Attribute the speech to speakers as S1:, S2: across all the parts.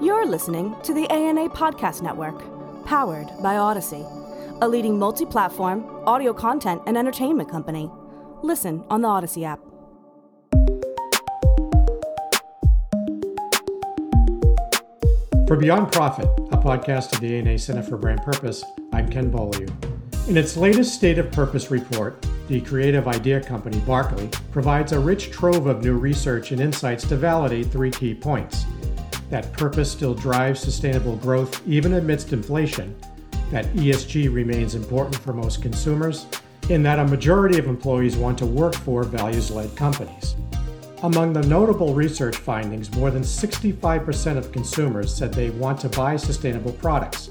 S1: You're listening to the ANA Podcast Network, powered by Audacy, a leading multi platform audio content and entertainment company. Listen on the Audacy app.
S2: For Beyond Profit, a podcast of the ANA Center for Brand Purpose, I'm Ken Beaulieu. In its latest State of Purpose report, the creative idea company Barkley provides a rich trove of new research and insights to validate three key points that purpose still drives sustainable growth even amidst inflation, that ESG remains important for most consumers, and that a majority of employees want to work for values led companies. Among the notable research findings, more than 65% of consumers said they want to buy sustainable products,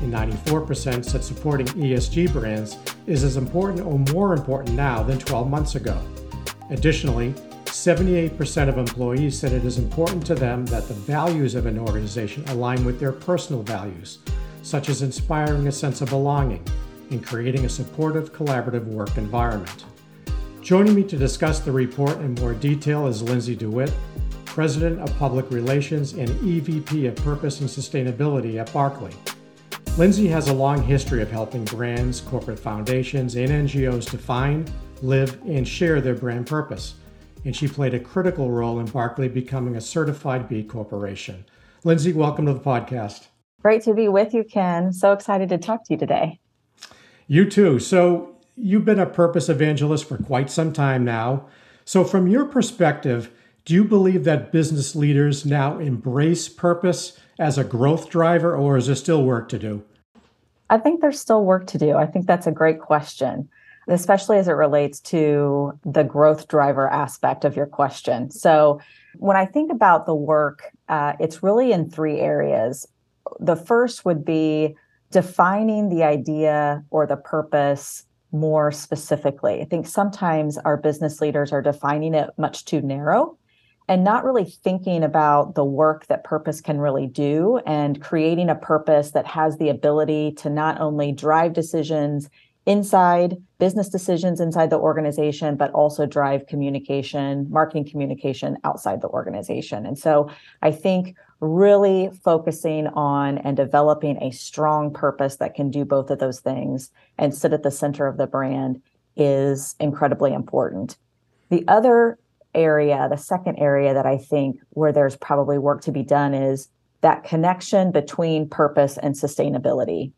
S2: and 94% said supporting ESG brands is as important or more important now than 12 months ago. Additionally, 78% of employees said it is important to them that the values of an organization align with their personal values, such as inspiring a sense of belonging and creating a supportive, collaborative work environment. Joining me to discuss the report in more detail is Lindsey DeWitte, President of Public Relations and EVP of Purpose and Sustainability at Barkley. Lindsey has a long history of helping brands, corporate foundations, and NGOs define, live, and share their brand purpose, and she played a critical role in Barkley becoming a certified B Corporation. Lindsey, welcome to the podcast.
S3: Great to be with you, Ken. So excited to talk to you today.
S2: You too. So, you've been a purpose evangelist for quite some time now. So, from your perspective, do you believe that business leaders now embrace purpose as a growth driver, or is there still work to do?
S3: I think there's still work to do. I think that's a great question, especially as it relates to the growth driver aspect of your question. So, when I think about the work, uh, it's really in three areas. The first would be defining the idea or the purpose more specifically. I think sometimes our business leaders are defining it much too narrow and not really thinking about the work that purpose can really do and creating a purpose that has the ability to not only drive decisions inside business decisions inside the organization, but also drive communication, marketing communication outside the organization. And so I think really focusing on and developing a strong purpose that can do both of those things and sit at the center of the brand is incredibly important. The other area, the second area that I think where there's probably work to be done is that connection between purpose and sustainability.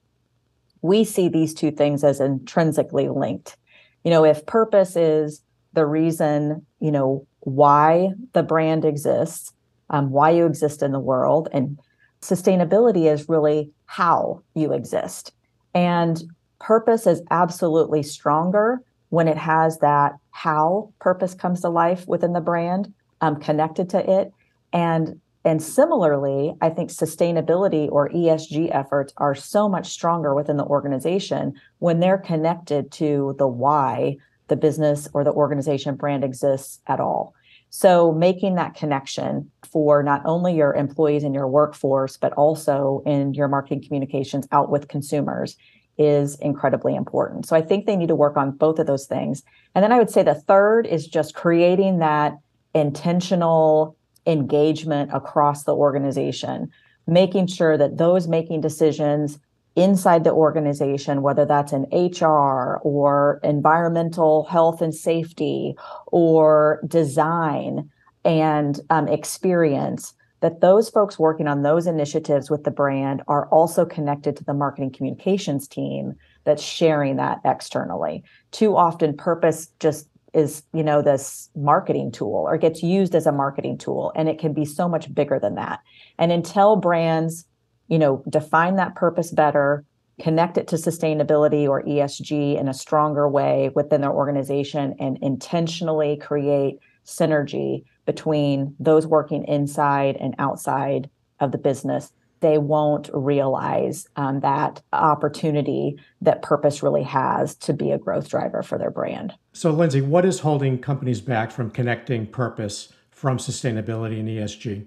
S3: We see these two things as intrinsically linked. You know, if purpose is the reason, you know, why the brand exists, um, why you exist in the world, and sustainability is really how you exist. And purpose is absolutely stronger when it has that how purpose comes to life within the brand um, connected to it and and similarly i think sustainability or esg efforts are so much stronger within the organization when they're connected to the why the business or the organization brand exists at all so making that connection for not only your employees and your workforce but also in your marketing communications out with consumers is incredibly important. So I think they need to work on both of those things. And then I would say the third is just creating that intentional engagement across the organization, making sure that those making decisions inside the organization, whether that's in HR or environmental health and safety or design and um, experience, that those folks working on those initiatives with the brand are also connected to the marketing communications team that's sharing that externally. Too often, purpose just is you know this marketing tool or gets used as a marketing tool and it can be so much bigger than that. And until brands you know define that purpose better connect it to sustainability or esg in a stronger way within their organization and intentionally create synergy between those working inside and outside of the business, they won't realize um, that opportunity that purpose really has to be a growth driver for their brand.
S2: So, Lindsey, what is holding companies back from connecting purpose from sustainability and ESG?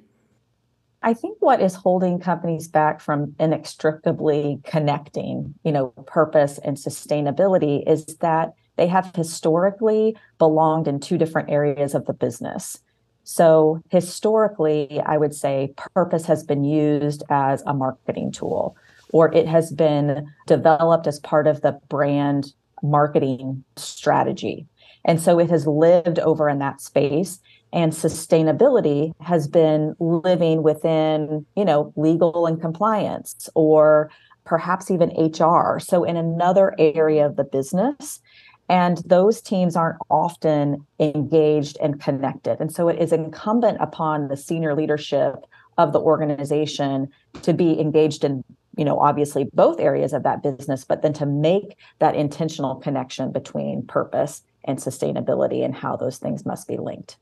S3: I think what is holding companies back from inextricably connecting, you know, purpose and sustainability is that they have historically belonged in two different areas of the business. So, historically, I would say purpose has been used as a marketing tool, or it has been developed as part of the brand marketing strategy. And so it has lived over in that space and sustainability has been living within, you know, legal and compliance or perhaps even HR. So in another area of the business and those teams aren't often engaged and connected. And so it is incumbent upon the senior leadership of the organization to be engaged in you know obviously both areas of that business but then to make that intentional connection between purpose and sustainability and how those things must be linked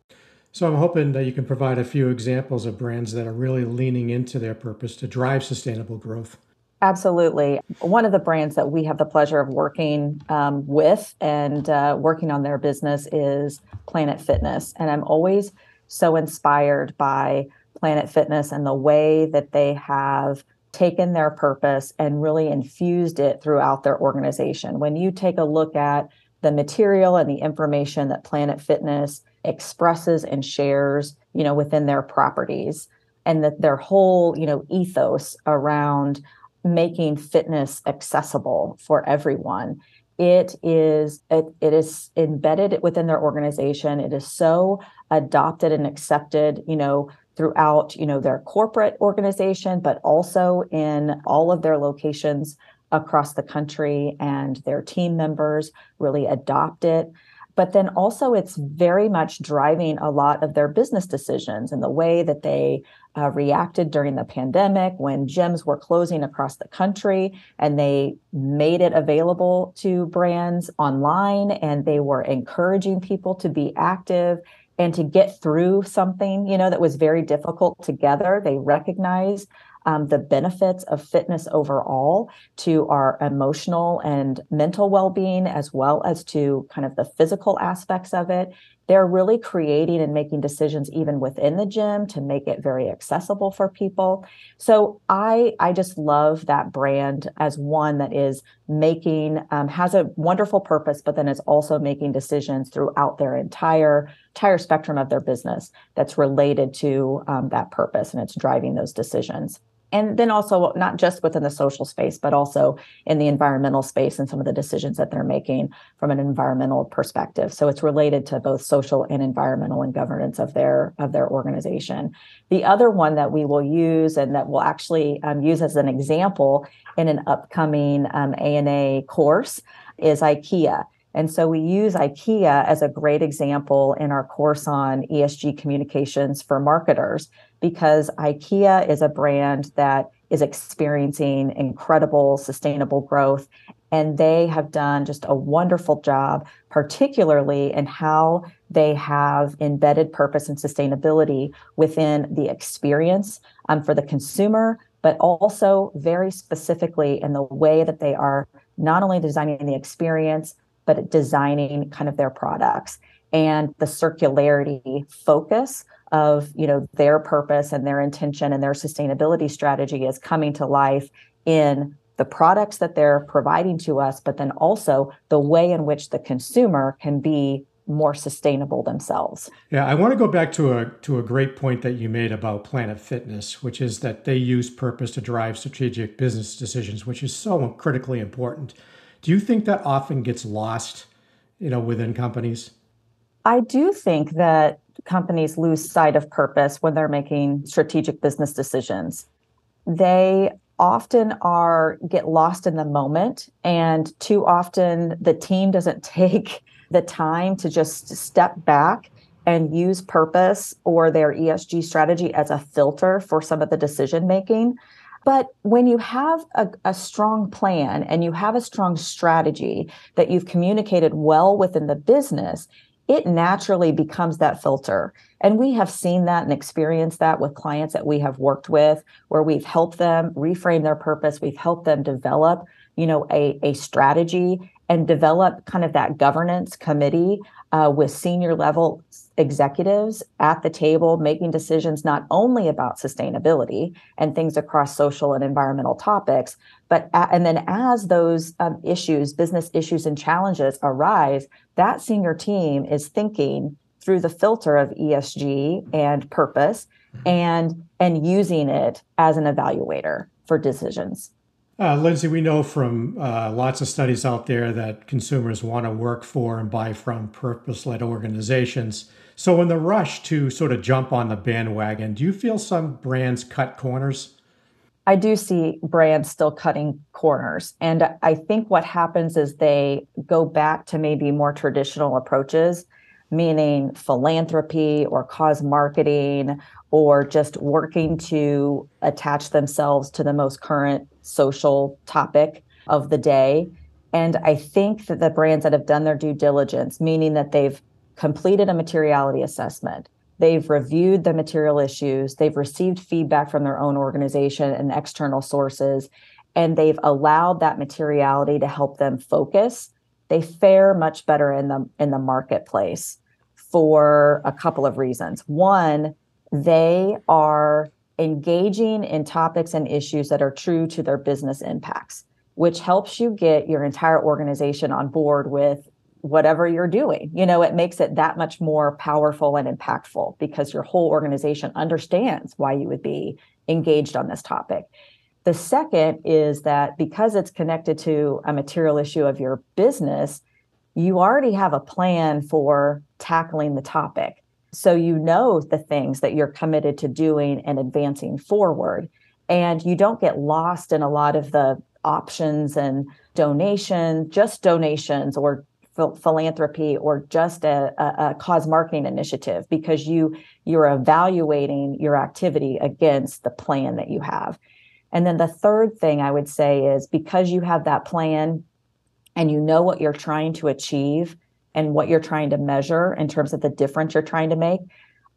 S2: so i'm hoping that you can provide a few examples of brands that are really leaning into their purpose to drive sustainable growth
S3: Absolutely. One of the brands that we have the pleasure of working um, with and uh, working on their business is Planet Fitness. And I'm always so inspired by Planet Fitness and the way that they have taken their purpose and really infused it throughout their organization. When you take a look at the material and the information that Planet Fitness expresses and shares, you know, within their properties and that their whole, you know, ethos around making fitness accessible for everyone. It is it, it is embedded within their organization. It is so adopted and accepted you know throughout you know their corporate organization but also in all of their locations across the country and their team members really adopt it but then also it's very much driving a lot of their business decisions and the way that they uh, reacted during the pandemic when gyms were closing across the country and they made it available to brands online and they were encouraging people to be active and to get through something you know that was very difficult together. They recognized um, the benefits of fitness overall to our emotional and mental well-being as well as to kind of the physical aspects of it. They're really creating and making decisions even within the gym to make it very accessible for people. So i i just love that brand as one that is making um, has a wonderful purpose but then is also making decisions throughout their entire entire spectrum of their business that's related to um, that purpose and it's driving those decisions and then also not just within the social space but also in the environmental space and some of the decisions that they're making from an environmental perspective. So it's related to both social and environmental and governance of their of their organization. The other one that we will use and that we'll actually um, use as an example in an upcoming um, ANA course is IKEA. And so we use IKEA as a great example in our course on ESG communications for marketers because IKEA is a brand that is experiencing incredible sustainable growth. And they have done just a wonderful job, particularly in how they have embedded purpose and sustainability within the experience um, for the consumer, but also very specifically in the way that they are not only designing the experience, but designing kind of their products and the circularity focus of you know their purpose and their intention and their sustainability strategy is coming to life in the products that they're providing to us but then also the way in which the consumer can be more sustainable themselves.
S2: Yeah, I want to go back to a to a great point that you made about Planet Fitness, which is that they use purpose to drive strategic business decisions, which is so critically important. Do you think that often gets lost, you know, within companies?
S3: I do think that companies lose sight of purpose when they're making strategic business decisions. They often are get lost in the moment and too often the team doesn't take the time to just step back and use purpose or their ESG strategy as a filter for some of the decision making. But when you have a, a, strong plan and you have a strong strategy that you've communicated well within the business, it naturally becomes that filter. And we have seen that and experienced that with clients that we have worked with, where we've helped them reframe their purpose, we've helped them develop, you know, a, a strategy and develop kind of that governance committee uh, with senior level executives at the table making decisions not only about sustainability and things across social and environmental topics but and then as those um, issues business issues and challenges arise that senior team is thinking through the filter of ESG and purpose mm-hmm. and and using it as an evaluator for decisions.
S2: Uh, Lindsey, we know from uh, lots of studies out there that consumers want to work for and buy from purpose led organizations. So, in the rush to sort of jump on the bandwagon, do you feel some brands cut corners?
S3: I do see brands still cutting corners. And I think what happens is they go back to maybe more traditional approaches, meaning philanthropy or cause marketing or just working to attach themselves to the most current social topic of the day. And I think that the brands that have done their due diligence, meaning that they've completed a materiality assessment, they've reviewed the material issues, they've received feedback from their own organization and external sources, and they've allowed that materiality to help them focus, they fare much better in the in the marketplace for a couple of reasons. One, they are engaging in topics and issues that are true to their business impacts, which helps you get your entire organization on board with whatever you're doing. You know, it makes it that much more powerful and impactful because your whole organization understands why you would be engaged on this topic. The second is that because it's connected to a material issue of your business, you already have a plan for tackling the topic. So you know the things that you're committed to doing and advancing forward. And you don't get lost in a lot of the options and donation, just donations or philanthropy or just a, a, a, cause marketing initiative because you you're evaluating your activity against the plan that you have and then the third thing i would say is because you have that plan and you know what you're trying to achieve and what you're trying to measure in terms of the difference you're trying to make,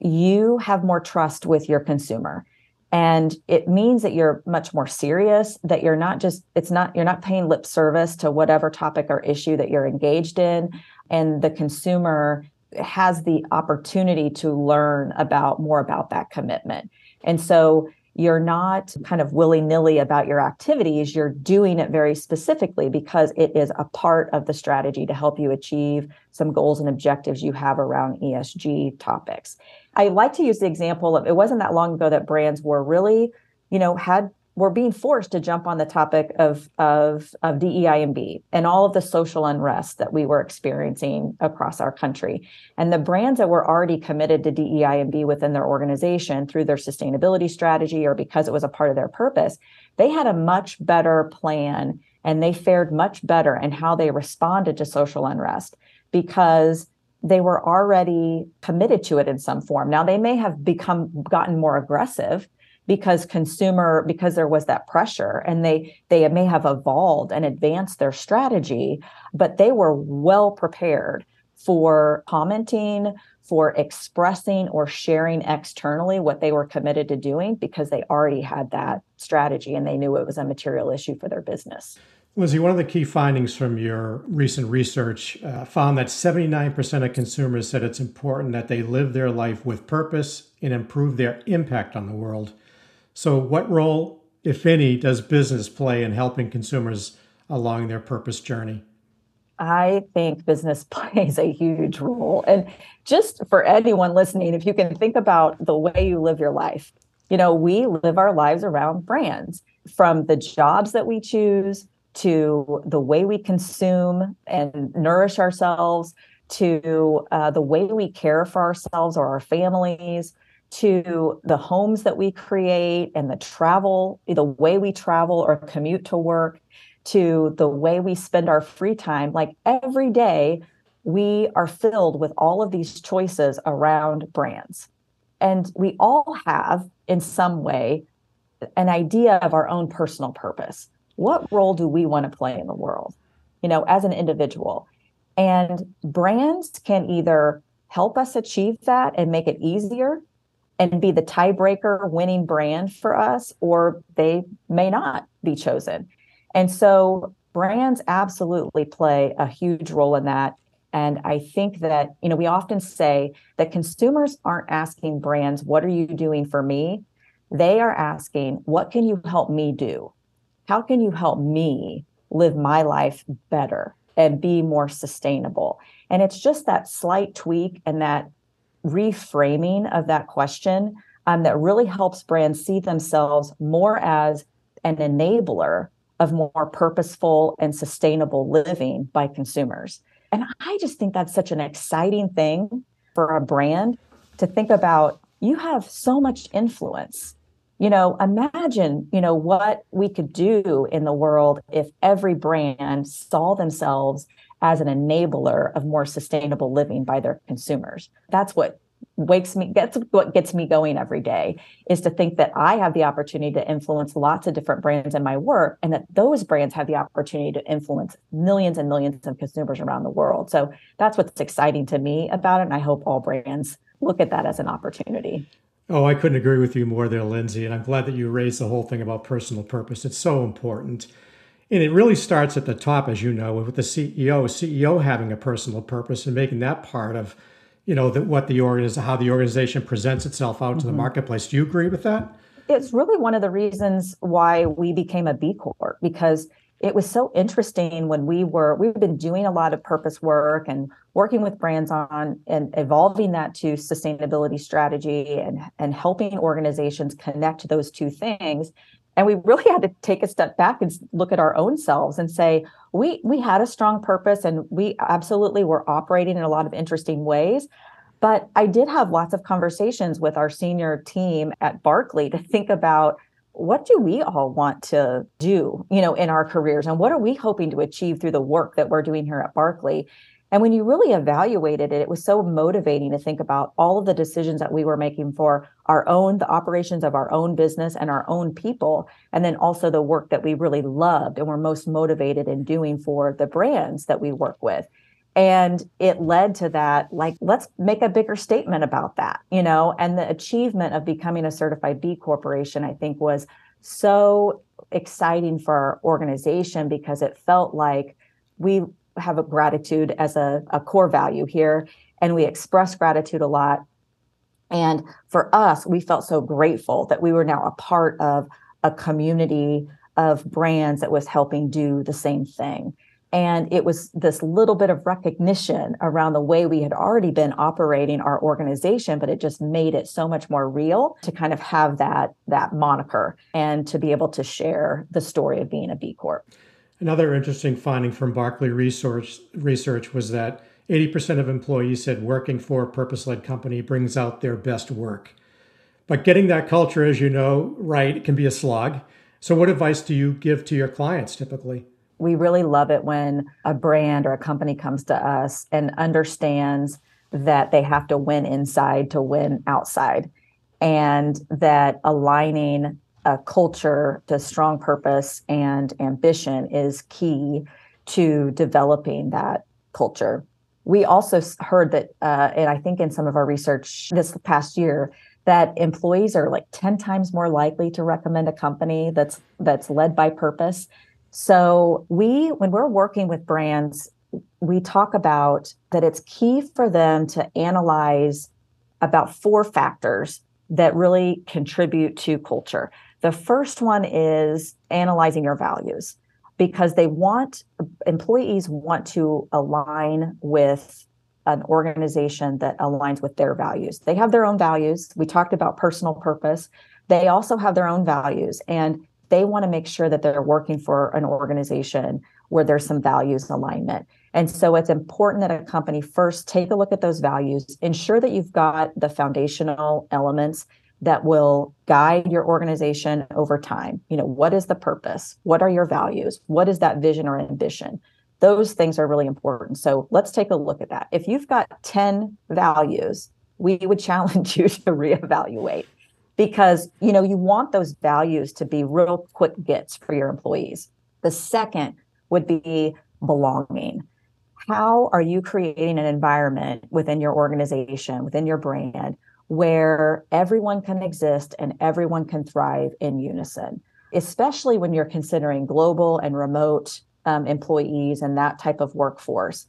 S3: you have more trust with your consumer. And it means that you're much more serious, that you're not just, it's not, you're not paying lip service to whatever topic or issue that you're engaged in. And the consumer has the opportunity to learn about more about that commitment. And so you're not kind of willy nilly about your activities. You're doing it very specifically because it is a part of the strategy to help you achieve some goals and objectives you have around ESG topics. I like to use the example of it wasn't that long ago that brands were really, you know, had we're being forced to jump on the topic of, of, of DEI and B and all of the social unrest that we were experiencing across our country. And the brands that were already committed to DEI and B within their organization through their sustainability strategy or because it was a part of their purpose, they had a much better plan and they fared much better in how they responded to social unrest because they were already committed to it in some form. Now they may have become gotten more aggressive because consumer because there was that pressure and they they may have evolved and advanced their strategy but they were well prepared for commenting for expressing or sharing externally what they were committed to doing because they already had that strategy and they knew it was a material issue for their business
S2: Lindsey, one of the key findings from your recent research uh, found that 79% of consumers said it's important that they live their life with purpose and improve their impact on the world. So, what role, if any, does business play in helping consumers along their purpose journey?
S3: I think business plays a huge role. And just for anyone listening, if you can think about the way you live your life, you know, we live our lives around brands from the jobs that we choose to the way we consume and nourish ourselves to uh, the way we care for ourselves or our families to the homes that we create and the travel, the way we travel or commute to work, to the way we spend our free time. Like every day, we are filled with all of these choices around brands. And we all have, in some way, an idea of our own personal purpose. What role do we want to play in the world, you know, as an individual? And brands can either help us achieve that and make it easier and be the tiebreaker winning brand for us, or they may not be chosen. And so brands absolutely play a huge role in that. And I think that, you know, we often say that consumers aren't asking brands, what are you doing for me? They are asking, what can you help me do? How can you help me live my life better and be more sustainable? And it's just that slight tweak and that reframing of that question um, that really helps brands see themselves more as an enabler of more purposeful and sustainable living by consumers. And I just think that's such an exciting thing for a brand to think about. You have so much influence. You know, imagine, you know, what we could do in the world if every brand saw themselves as an enabler of more sustainable living by their consumers. That's what wakes me gets what gets me going every day is to think that I have the opportunity to influence lots of different brands in my work and that those brands have the opportunity to influence millions and millions of consumers around the world. So that's what's exciting to me about it and I hope all brands look at that as an opportunity.
S2: Oh, I couldn't agree with you more there, Lindsey. And I'm glad that you raised the whole thing about personal purpose. It's so important. And it really starts at the top, as you know, with the CEO, CEO having a personal purpose and making that part of you know that what the organization how the organization presents itself out mm-hmm. to the mm-hmm. marketplace do you agree with that
S3: it's really one of the reasons why we became a B Corp because it was so interesting when we were we've been doing a lot of purpose work and working with brands on and evolving that to sustainability strategy and and helping organizations connect those two things and we really had to take a step back and look at our own selves and say we we had a strong purpose and we absolutely were operating in a lot of interesting ways. But i did have lots of conversations with our senior team at Barkley to think about what do we all want to do you know in our careers and what are we hoping to achieve through the work that we're doing here at Barkley and when you really evaluated it, it was so motivating to think about all of the decisions that we were making for our own, the operations of our own business and our own people, and then also the work that we really loved and were most motivated in doing for the brands that we work with. And it led to that, like, let's make a bigger statement about that, you know? And the achievement of becoming a certified B Corporation, I think, was so exciting for our organization because it felt like we have a gratitude as a, a core value here, and we express gratitude a lot. And for us, we felt so grateful that we were now a part of a community of brands that was helping do the same thing. And it was this little bit of recognition around the way we had already been operating our organization, but it just made it so much more real to kind of have that, that moniker and to be able to share the story of being a B Corp.
S2: Another interesting finding from Barkley research, research was that 80% of employees said working for a purpose led company brings out their best work. But getting that culture, as you know, right, can be a slog. So, what advice do you give to your clients typically?
S3: We really love it when a brand or a company comes to us and understands that they have to win inside to win outside, and that aligning a culture to strong purpose and ambition is key to developing that culture. We also heard that, uh, and I think in some of our research this past year, that employees are like 10 times more likely to recommend a company that's that's led by purpose. So we when we're working with brands, we talk about that it's key for them to analyze about four factors that really contribute to culture. The first one is analyzing your values because they want employees want to align with an organization that aligns with their values. They have their own values. We talked about personal purpose. They also have their own values and they want to make sure that they're working for an organization where there's some values alignment. And so it's important that a company first take a look at those values, ensure that you've got the foundational elements that will guide your organization over time. You know, what is the purpose? What are your values? What is that vision or ambition? Those things are really important. So let's take a look at that. If you've got 10 values, we would challenge you to reevaluate because you know you want those values to be real quick gets for your employees. The second would be belonging. How are you creating an environment within your organization, within your brand where everyone can exist and everyone can thrive in unison, especially when you're considering global and remote um, employees and that type of workforce.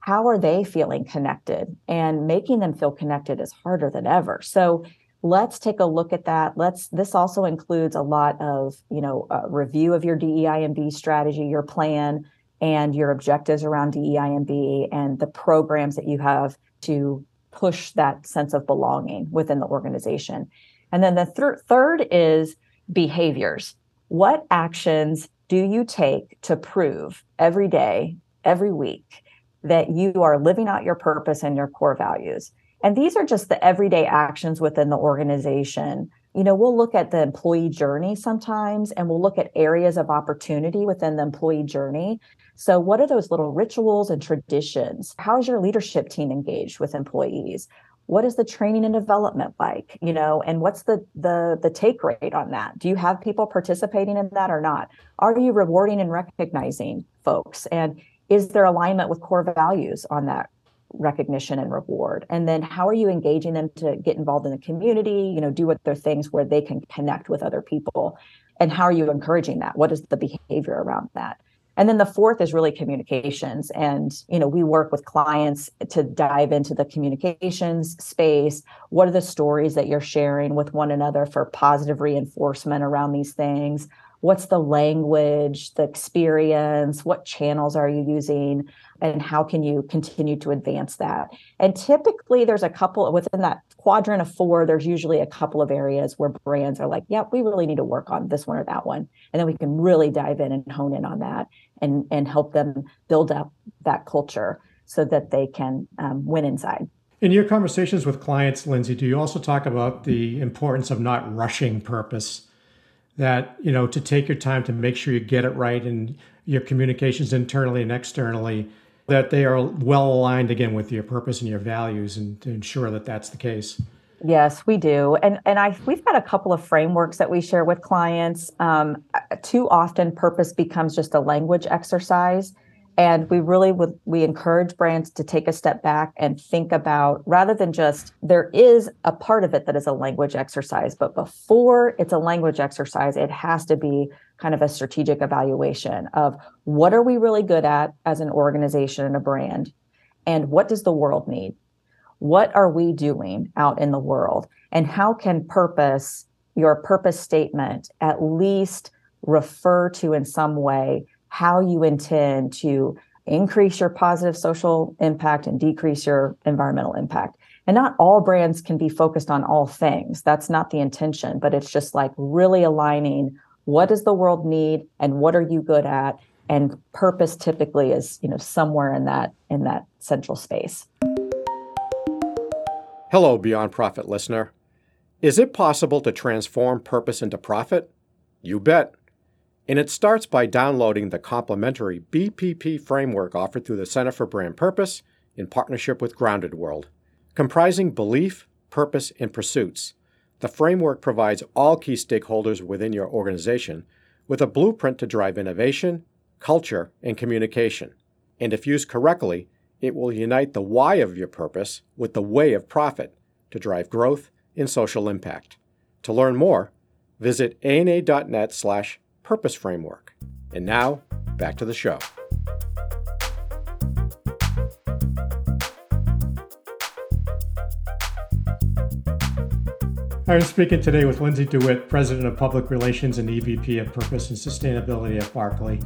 S3: How are they feeling connected? And making them feel connected is harder than ever. So let's take a look at that. Let's. This also includes a lot of you know review of your DEI and B strategy, your plan, and your objectives around DEI and B, and the programs that you have to push that sense of belonging within the organization. And then the thir- third is behaviors. What actions do you take to prove every day, every week, that you are living out your purpose and your core values? And these are just the everyday actions within the organization. You know, we'll look at the employee journey sometimes and we'll look at areas of opportunity within the employee journey. So, what are those little rituals and traditions? How is your leadership team engaged with employees? What is the training and development like? You know, and what's the the the take rate on that? Do you have people participating in that or not? Are you rewarding and recognizing folks? And is there alignment with core values on that recognition and reward. And then how are you engaging them to get involved in the community you know do what their things where they can connect with other people? And how are you encouraging that? What is the behavior around that? And then the fourth is really communications. And you know we work with clients to dive into the communications space. What are the stories that you're sharing with one another for positive reinforcement around these things? What's the language the experience? What channels are you using and how can you continue to advance that? And typically there's a couple within that quadrant of four there's usually a couple of areas where brands are like yeah we really need to work on this one or that one. And then we can really dive in and hone in on that and and help them build up that culture so that they can um, win inside.
S2: In your conversations with clients Lindsey do you also talk about the importance of not rushing purpose? That you know to take your time to make sure you get it right in your communications internally and externally that they are well aligned again with your purpose and your values and to ensure that that's the case.
S3: Yes we do. And and i we've got a couple of frameworks that we share with clients. Um, too often purpose becomes just a language exercise. And we really would we encourage brands to take a step back and think about rather than just there is a part of it that is a language exercise but before it's a language exercise it has to be kind of a strategic evaluation of what are we really good at as an organization and a brand and what does the world need what are we doing out in the world and how can purpose your purpose statement at least refer to in some way how you intend to increase your positive social impact and decrease your environmental impact. And not all brands can be focused on all things. That's not the intention, but it's just like really aligning what does the world need and what are you good at and purpose typically is, you know, somewhere in that in that central space.
S2: Hello Beyond Profit listener. Is it possible to transform purpose into profit? You bet and it starts by downloading the complimentary BPP framework offered through the Center for Brand Purpose in partnership with Grounded World. Comprising belief, purpose, and pursuits, the framework provides all key stakeholders within your organization with a blueprint to drive innovation, culture, and communication. And if used correctly, it will unite the why of your purpose with the way of profit to drive growth and social impact. To learn more, visit ana.net slash purpose framework. And now, back to the show. I'm speaking today with Lindsey DeWitte, President of Public Relations and EVP of Purpose and Sustainability at Barkley.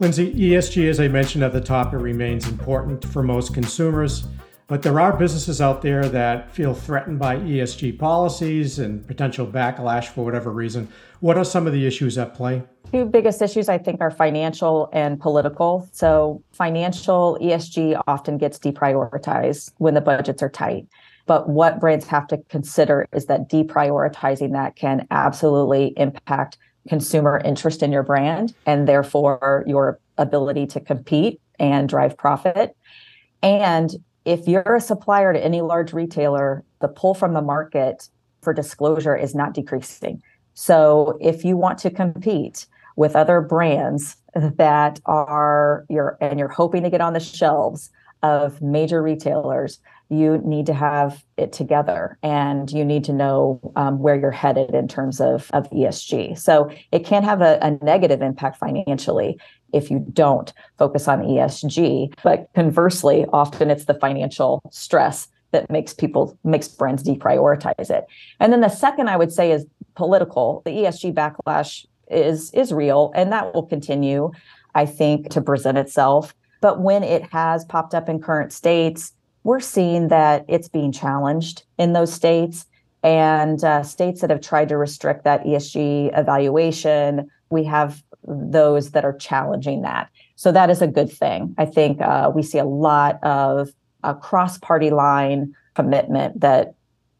S2: Lindsey, ESG, as I mentioned at the top, it remains important for most consumers. But there are businesses out there that feel threatened by ESG policies and potential backlash for whatever reason. What are some of the issues at play?
S3: Two biggest issues, I think, are financial and political. So, financial ESG often gets deprioritized when the budgets are tight. But what brands have to consider is that deprioritizing that can absolutely impact consumer interest in your brand and therefore your ability to compete and drive profit. And if you're a supplier to any large retailer, the pull from the market for disclosure is not decreasing. So if you want to compete with other brands that are your and you're hoping to get on the shelves of major retailers, you need to have it together and you need to know um, where you're headed in terms of, of ESG. So it can have a, a negative impact financially if you don't focus on ESG. But conversely, often it's the financial stress that makes people makes brands deprioritize it. And then the second I would say is political. The ESG backlash is is real and that will continue, I think, to present itself. But when it has popped up in current states, we're seeing that it's being challenged in those states. And uh, states that have tried to restrict that ESG evaluation, we have those that are challenging that. So that is a good thing. I think uh, we see a lot of a cross party line commitment that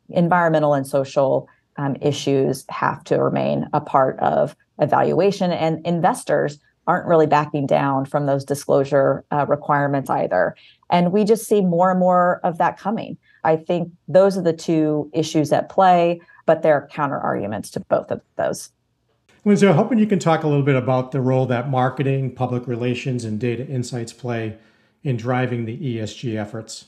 S3: environmental and social um, issues have to remain a part of evaluation, and investors aren't really backing down from those disclosure uh, requirements either. And we just see more and more of that coming. I think those are the two issues at play, but there are counter arguments to both of those.
S2: Lindsey, I'm hoping you can talk a little bit about the role that marketing, public relations, and data insights play in driving the ESG efforts.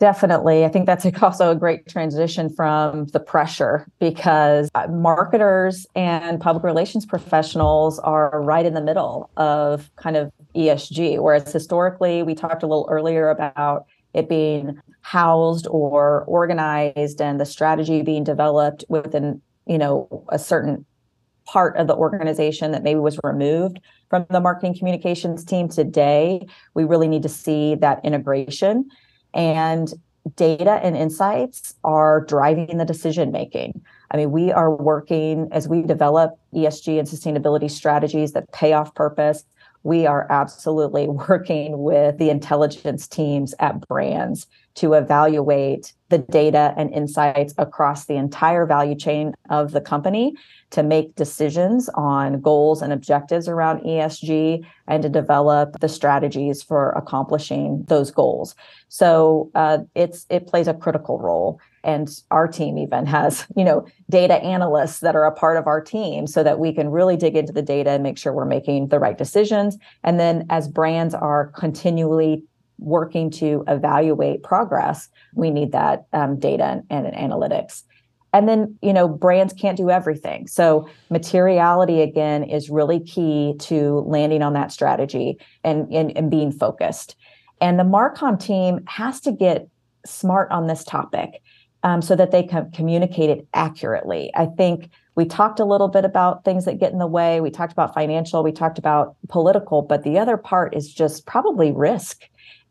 S3: Definitely. I think that's also a great transition from the pressure because uh, marketers and public relations professionals are right in the middle of kind of ESG. Whereas historically, we talked a little earlier about it being housed or organized and the strategy being developed within, you know, a certain part of the organization that maybe was removed from the marketing communications team today. We really need to see that integration and data and insights are driving the decision making. I mean, we are working as we develop ESG and sustainability strategies that pay off purpose. We are absolutely working with the intelligence teams at brands to evaluate the data and insights across the entire value chain of the company to make decisions on goals and objectives around ESG and to develop the strategies for accomplishing those goals. So uh, it's it plays a critical role. And our team even has, you know, data analysts that are a part of our team so that we can really dig into the data and make sure we're making the right decisions. And then as brands are continually working to evaluate progress, we need that um, data and, and analytics. And then you know brands can't do everything. So materiality again is really key to landing on that strategy and, and, and being focused. And the marcom team has to get smart on this topic um, so that they can communicate it accurately. I think we talked a little bit about things that get in the way. We talked about financial we talked about political but the other part is just probably risk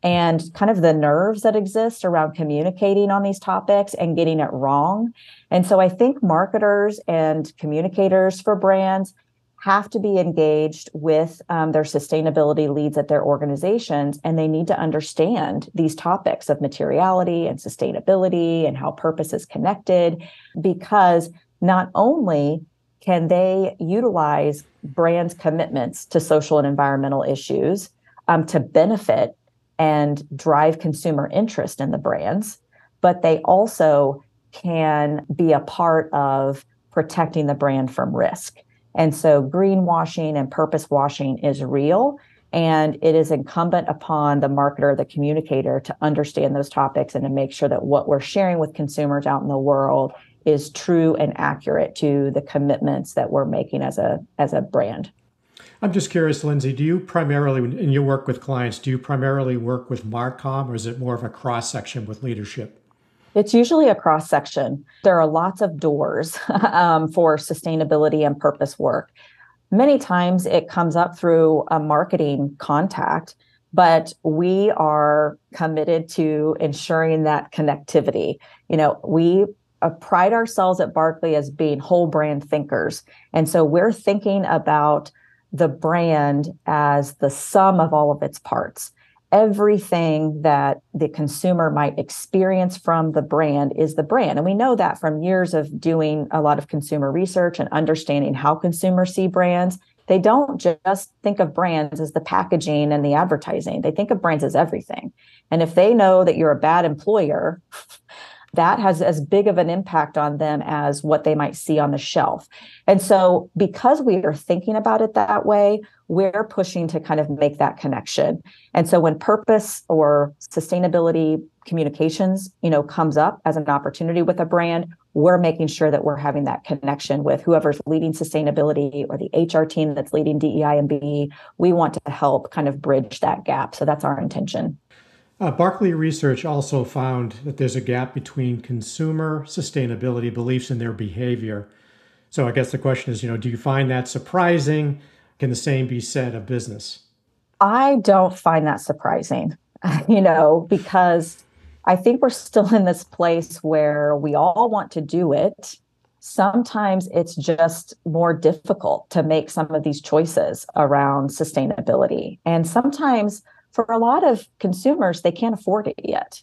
S3: and kind of the nerves that exist around communicating on these topics and getting it wrong. And so I think marketers and communicators for brands have to be engaged with um, their sustainability leads at their organizations, and they need to understand these topics of materiality and sustainability and how purpose is connected, because not only can they utilize brands' commitments to social and environmental issues um, to benefit and drive consumer interest in the brands, but they also can be a part of protecting the brand from risk. And so greenwashing and purpose washing is real. And it is incumbent upon the marketer, the communicator to understand those topics and to make sure that what we're sharing with consumers out in the world is true and accurate to the commitments that we're making as a as a brand.
S2: I'm just curious, Lindsey, do you primarily, in your work with clients, do you primarily work with Marcom or is it more of a cross section with leadership?
S3: It's usually a cross section. There are lots of doors um, for sustainability and purpose work. Many times it comes up through a marketing contact, but we are committed to ensuring that connectivity. You know, we uh, pride ourselves at Barkley as being whole brand thinkers. And so we're thinking about the brand as the sum of all of its parts. Everything that the consumer might experience from the brand is the brand. And we know that from years of doing a lot of consumer research and understanding how consumers see brands. They don't just think of brands as the packaging and the advertising, they think of brands as everything. And if they know that you're a bad employer, that has as big of an impact on them as what they might see on the shelf. And so, because we are thinking about it that way, we're pushing to kind of make that connection. And so, when purpose or sustainability communications, you know, comes up as an opportunity with a brand, we're making sure that we're having that connection with whoever's leading sustainability or the HR team that's leading DEI and B. We want to help kind of bridge that gap. So that's our intention.
S2: Uh, Barkley research also found that there's a gap between consumer sustainability beliefs and their behavior. So I guess the question is, you know, do you find that surprising? Can the same be said of business?
S3: I don't find that surprising. you know, because I think we're still in this place where we all want to do it. Sometimes it's just more difficult to make some of these choices around sustainability. And sometimes for a lot of consumers, they can't afford it yet.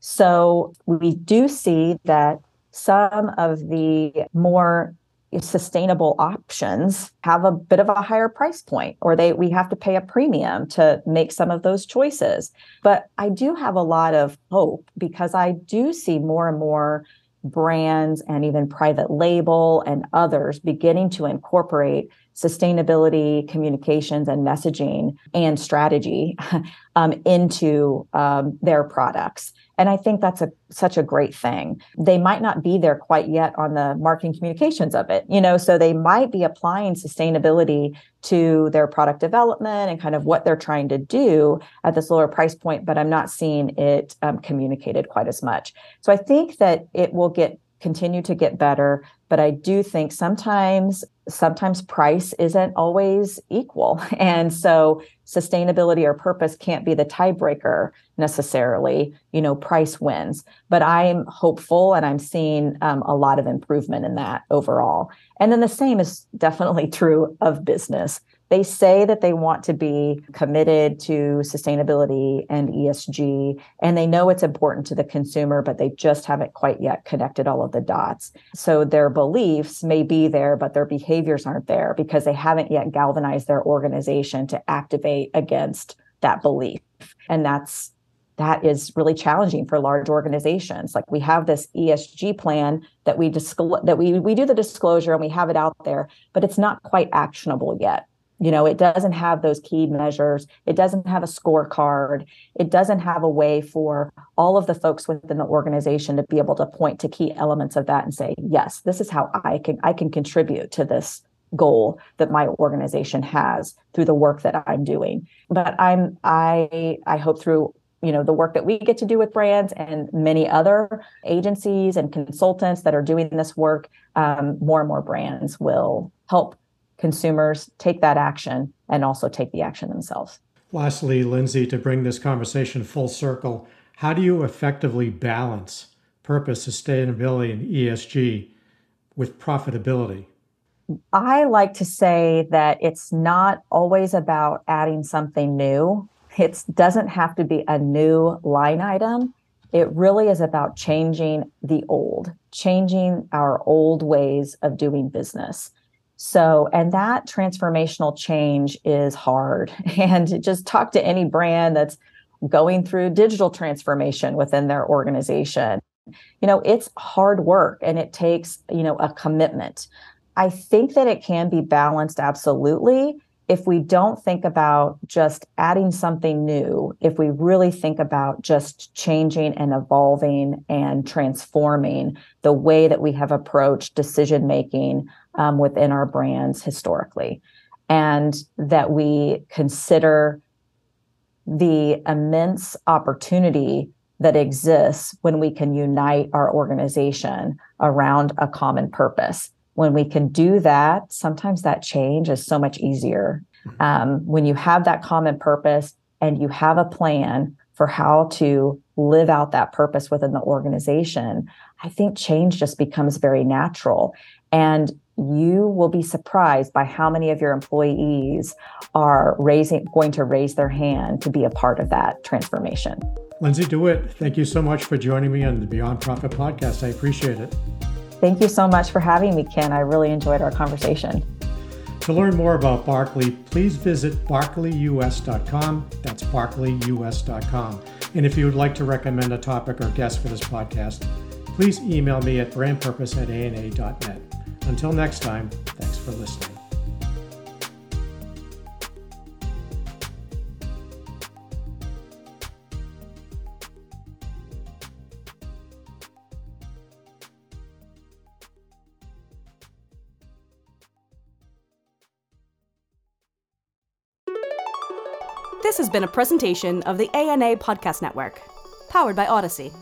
S3: So we do see that some of the more sustainable options have a bit of a higher price point or they we have to pay a premium to make some of those choices but i do have a lot of hope because i do see more and more brands and even private label and others beginning to incorporate sustainability communications and messaging and strategy um, into um, their products and I think that's a such a great thing. They might not be there quite yet on the marketing communications of it, you know, so they might be applying sustainability to their product development and kind of what they're trying to do at this lower price point, but I'm not seeing it um, communicated quite as much. So I think that it will get continue to get better but i do think sometimes sometimes price isn't always equal. And so sustainability or purpose can't be the tiebreaker necessarily. You know price wins. But i'm hopeful and i'm seeing um, a lot of improvement in that overall. And then the same is definitely true of business they say that they want to be committed to sustainability and ESG, and they know it's important to the consumer, but they just haven't quite yet connected all of the dots. So their beliefs may be there, but their behaviors aren't there because they haven't yet galvanized their organization to activate against that belief. And that's that is really challenging for large organizations. Like we have this ESG plan that we disclose that we we do the disclosure and we have it out there, but it's not quite actionable yet you know it doesn't have those key measures. It doesn't have a scorecard. It doesn't have a way for all of the folks within the organization to be able to point to key elements of that and say yes this is how i can i can contribute to this goal that my organization has through the work that i'm doing. But i'm i i hope through you know the work that we get to do with brands and many other agencies and consultants that are doing this work um, more and more brands will help consumers take that action and also take the action themselves.
S2: Lastly, Lindsey, to bring this conversation full circle, how do you effectively balance purpose, sustainability, and ESG with profitability?
S3: I like to say that it's not always about adding something new. It doesn't have to be a new line item. It really is about changing the old, changing our old ways of doing business. So, and that transformational change is hard. And just talk to any brand that's going through digital transformation within their organization. You know, it's hard work and it takes, you know, a commitment. I think that it can be balanced absolutely if we don't think about just adding something new, if we really think about just changing and evolving and transforming the way that we have approached decision making um, within our brands historically, and that we consider the immense opportunity that exists when we can unite our organization around a common purpose when we can do that, sometimes that change is so much easier. Mm-hmm. Um, when you have that common purpose and you have a plan for how to live out that purpose within the organization, I think change just becomes very natural. And you will be surprised by how many of your employees are raising going to raise their hand to be a part of that transformation.
S2: Lindsey DeWitte, thank you so much for joining me on the Beyond Profit podcast. I appreciate it.
S3: Thank you so much for having me, Ken. I really enjoyed our conversation.
S2: To learn more about Barkley, please visit barkleyus.com. That's barkleyus.com. And if you would like to recommend a topic or guest for this podcast, please email me at brandpurpose at ana.net. Until next time, thanks for listening.
S1: This has been a presentation of the ANA Podcast Network, powered by Audacy.